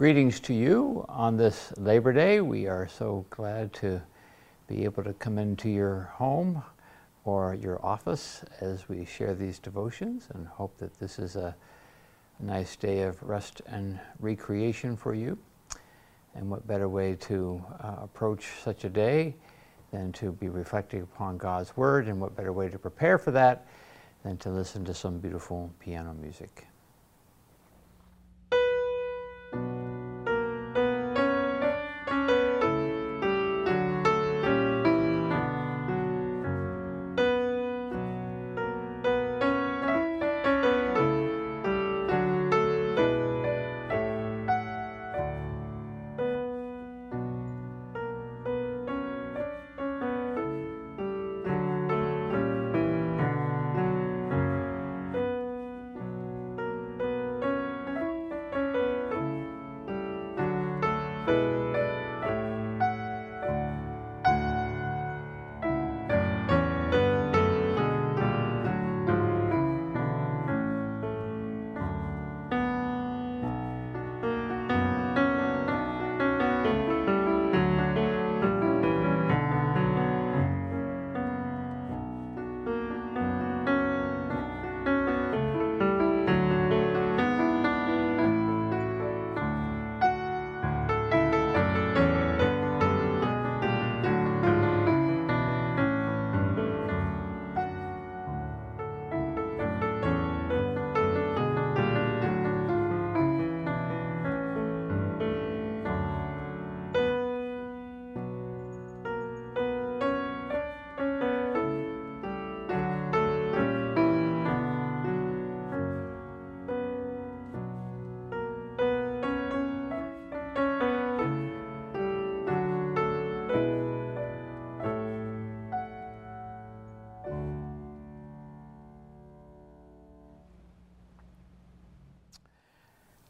Greetings to you on this Labor Day. We are so glad to be able to come into your home or your office as we share these devotions and hope that this is a nice day of rest and recreation for you. And what better way to uh, approach such a day than to be reflecting upon God's Word, and what better way to prepare for that than to listen to some beautiful piano music.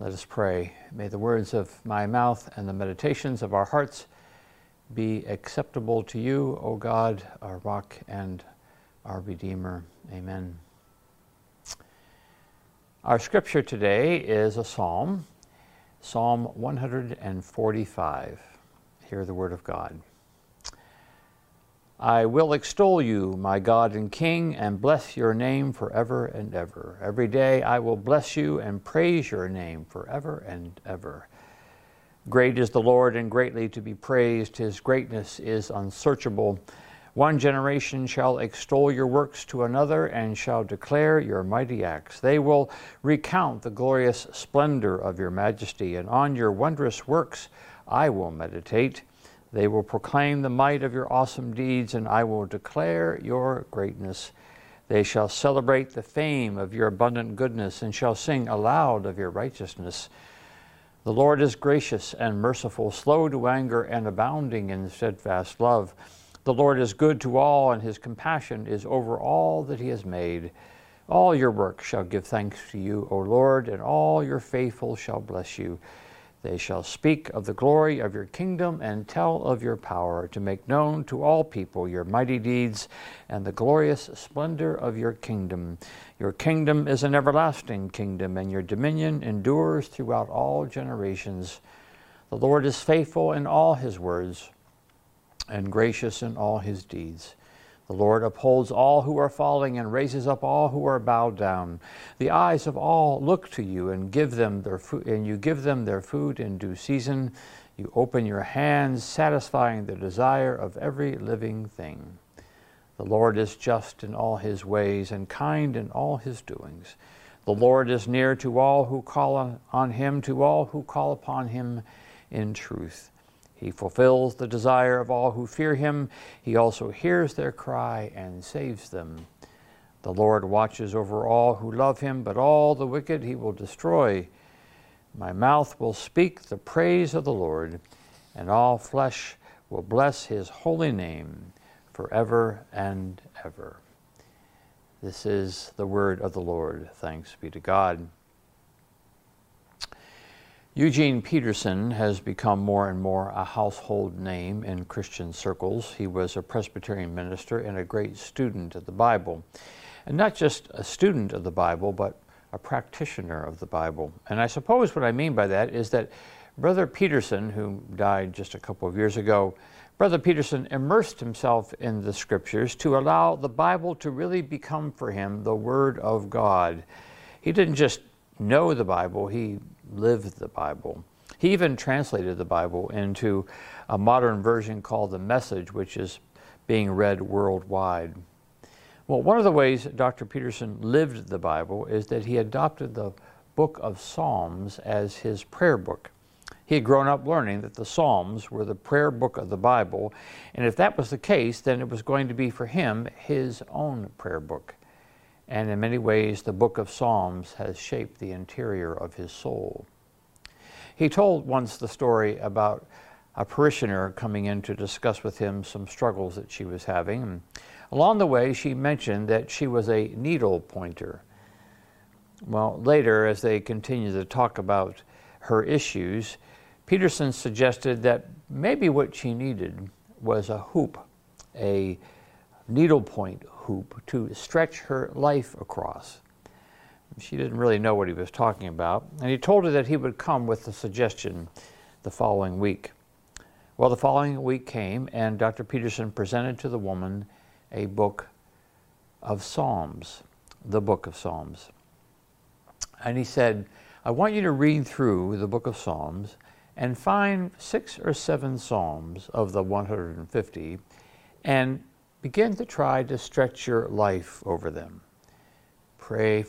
Let us pray. May the words of my mouth and the meditations of our hearts be acceptable to you, O God, our rock and our Redeemer. Amen. Our scripture today is a psalm, Psalm 145. Hear the word of God. I will extol you, my God and King, and bless your name forever and ever. Every day I will bless you and praise your name forever and ever. Great is the Lord and greatly to be praised. His greatness is unsearchable. One generation shall extol your works to another and shall declare your mighty acts. They will recount the glorious splendor of your majesty, and on your wondrous works I will meditate. They will proclaim the might of your awesome deeds, and I will declare your greatness. They shall celebrate the fame of your abundant goodness, and shall sing aloud of your righteousness. The Lord is gracious and merciful, slow to anger, and abounding in steadfast love. The Lord is good to all, and his compassion is over all that he has made. All your works shall give thanks to you, O Lord, and all your faithful shall bless you. They shall speak of the glory of your kingdom and tell of your power to make known to all people your mighty deeds and the glorious splendor of your kingdom. Your kingdom is an everlasting kingdom, and your dominion endures throughout all generations. The Lord is faithful in all his words and gracious in all his deeds. The Lord upholds all who are falling and raises up all who are bowed down. The eyes of all look to you and give them their food, and you give them their food in due season. You open your hands, satisfying the desire of every living thing. The Lord is just in all his ways and kind in all his doings. The Lord is near to all who call on him, to all who call upon him in truth. He fulfills the desire of all who fear him. He also hears their cry and saves them. The Lord watches over all who love him, but all the wicked he will destroy. My mouth will speak the praise of the Lord, and all flesh will bless his holy name forever and ever. This is the word of the Lord. Thanks be to God. Eugene Peterson has become more and more a household name in Christian circles. He was a Presbyterian minister and a great student of the Bible. And not just a student of the Bible, but a practitioner of the Bible. And I suppose what I mean by that is that Brother Peterson, who died just a couple of years ago, Brother Peterson immersed himself in the scriptures to allow the Bible to really become for him the Word of God. He didn't just know the Bible, he lived the Bible. He even translated the Bible into a modern version called the Message, which is being read worldwide. Well, one of the ways Dr. Peterson lived the Bible is that he adopted the book of Psalms as his prayer book. He had grown up learning that the Psalms were the prayer book of the Bible, and if that was the case, then it was going to be for him his own prayer book. And in many ways, the book of Psalms has shaped the interior of his soul. He told once the story about a parishioner coming in to discuss with him some struggles that she was having. And along the way, she mentioned that she was a needle pointer. Well, later, as they continued to talk about her issues, Peterson suggested that maybe what she needed was a hoop, a needlepoint hoop to stretch her life across. She didn't really know what he was talking about, and he told her that he would come with the suggestion the following week. Well, the following week came, and Dr. Peterson presented to the woman a book of Psalms, the book of Psalms. And he said, I want you to read through the book of Psalms and find six or seven Psalms of the 150 and begin to try to stretch your life over them. Pray,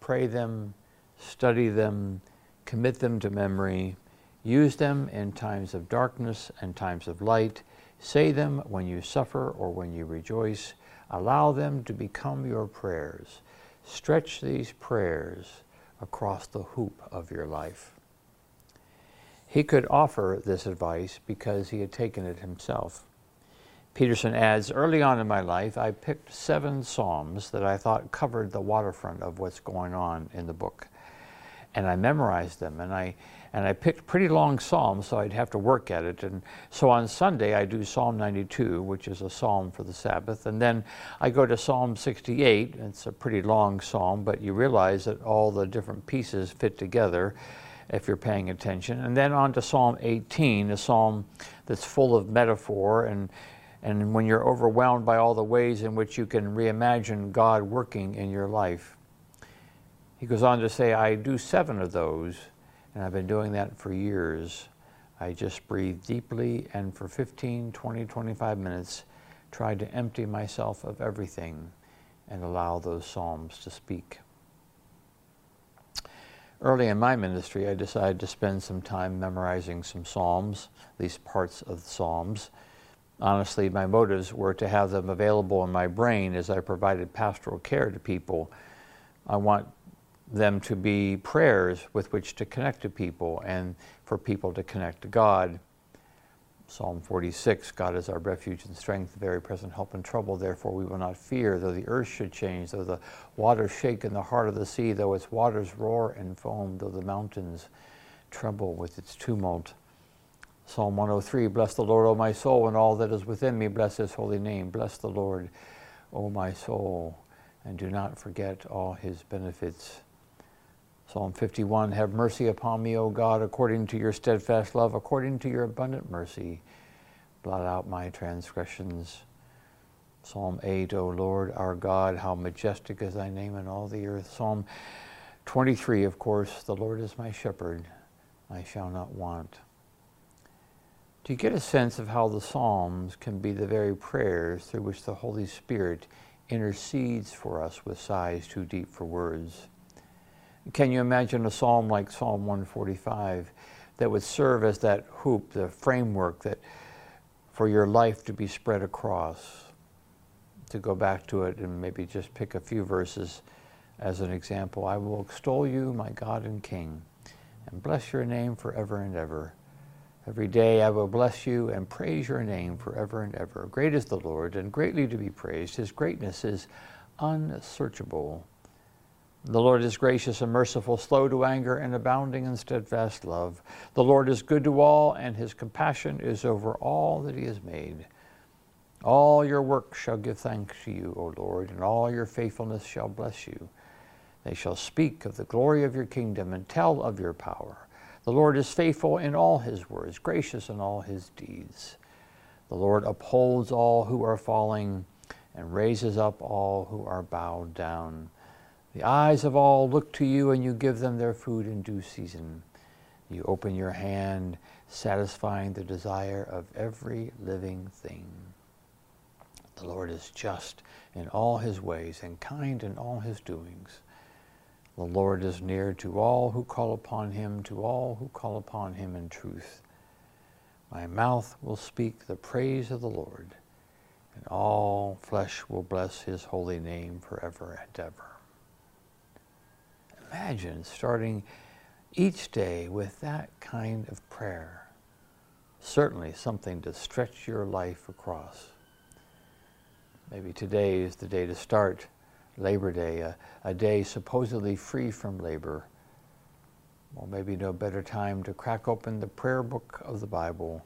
pray them, study them, commit them to memory, use them in times of darkness and times of light, say them when you suffer or when you rejoice, allow them to become your prayers. Stretch these prayers across the hoop of your life. He could offer this advice because he had taken it himself. Peterson adds, Early on in my life, I picked seven Psalms that I thought covered the waterfront of what's going on in the book. And I memorized them, and I, and I picked pretty long Psalms, so I'd have to work at it. And so on Sunday, I do Psalm 92, which is a psalm for the Sabbath. And then I go to Psalm 68. It's a pretty long psalm, but you realize that all the different pieces fit together if you're paying attention. And then on to Psalm 18, a psalm that's full of metaphor and and when you're overwhelmed by all the ways in which you can reimagine God working in your life. He goes on to say, I do seven of those, and I've been doing that for years. I just breathe deeply and for 15, 20, 25 minutes try to empty myself of everything and allow those Psalms to speak. Early in my ministry, I decided to spend some time memorizing some Psalms, these parts of the Psalms. Honestly, my motives were to have them available in my brain as I provided pastoral care to people. I want them to be prayers with which to connect to people and for people to connect to God. Psalm 46 God is our refuge and strength, the very present help in trouble. Therefore, we will not fear, though the earth should change, though the waters shake in the heart of the sea, though its waters roar and foam, though the mountains tremble with its tumult. Psalm 103 Bless the Lord, O my soul, and all that is within me. Bless his holy name. Bless the Lord, O my soul, and do not forget all his benefits. Psalm 51 Have mercy upon me, O God, according to your steadfast love, according to your abundant mercy. Blot out my transgressions. Psalm 8 O Lord, our God, how majestic is thy name in all the earth. Psalm 23, of course, the Lord is my shepherd, I shall not want. You get a sense of how the Psalms can be the very prayers through which the Holy Spirit intercedes for us with sighs too deep for words? Can you imagine a psalm like Psalm 145 that would serve as that hoop, the framework that for your life to be spread across? To go back to it and maybe just pick a few verses as an example. I will extol you, my God and King, and bless your name forever and ever. Every day I will bless you and praise your name forever and ever. Great is the Lord and greatly to be praised. His greatness is unsearchable. The Lord is gracious and merciful, slow to anger, and abounding in steadfast love. The Lord is good to all, and his compassion is over all that he has made. All your works shall give thanks to you, O Lord, and all your faithfulness shall bless you. They shall speak of the glory of your kingdom and tell of your power The Lord is faithful in all his words, gracious in all his deeds. The Lord upholds all who are falling and raises up all who are bowed down. The eyes of all look to you, and you give them their food in due season. You open your hand, satisfying the desire of every living thing. The Lord is just in all his ways and kind in all his doings. The Lord is near to all who call upon him, to all who call upon him in truth. My mouth will speak the praise of the Lord, and all flesh will bless his holy name forever and ever. Imagine starting each day with that kind of prayer. Certainly something to stretch your life across. Maybe today is the day to start Labor Day, a, a day supposedly free from labor. Well, maybe no better time to crack open the prayer book of the Bible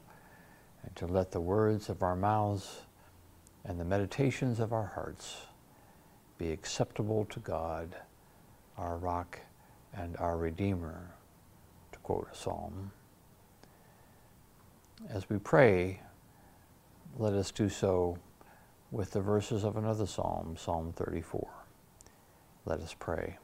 and to let the words of our mouths and the meditations of our hearts be acceptable to God, our rock and our Redeemer, to quote a psalm. As we pray, let us do so with the verses of another psalm, Psalm 34. Let us pray.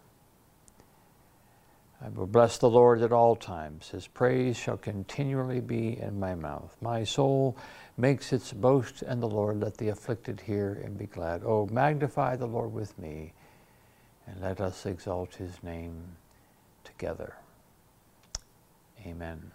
I will bless the Lord at all times. His praise shall continually be in my mouth. My soul makes its boast in the Lord. Let the afflicted hear and be glad. Oh, magnify the Lord with me, and let us exalt his name together. Amen.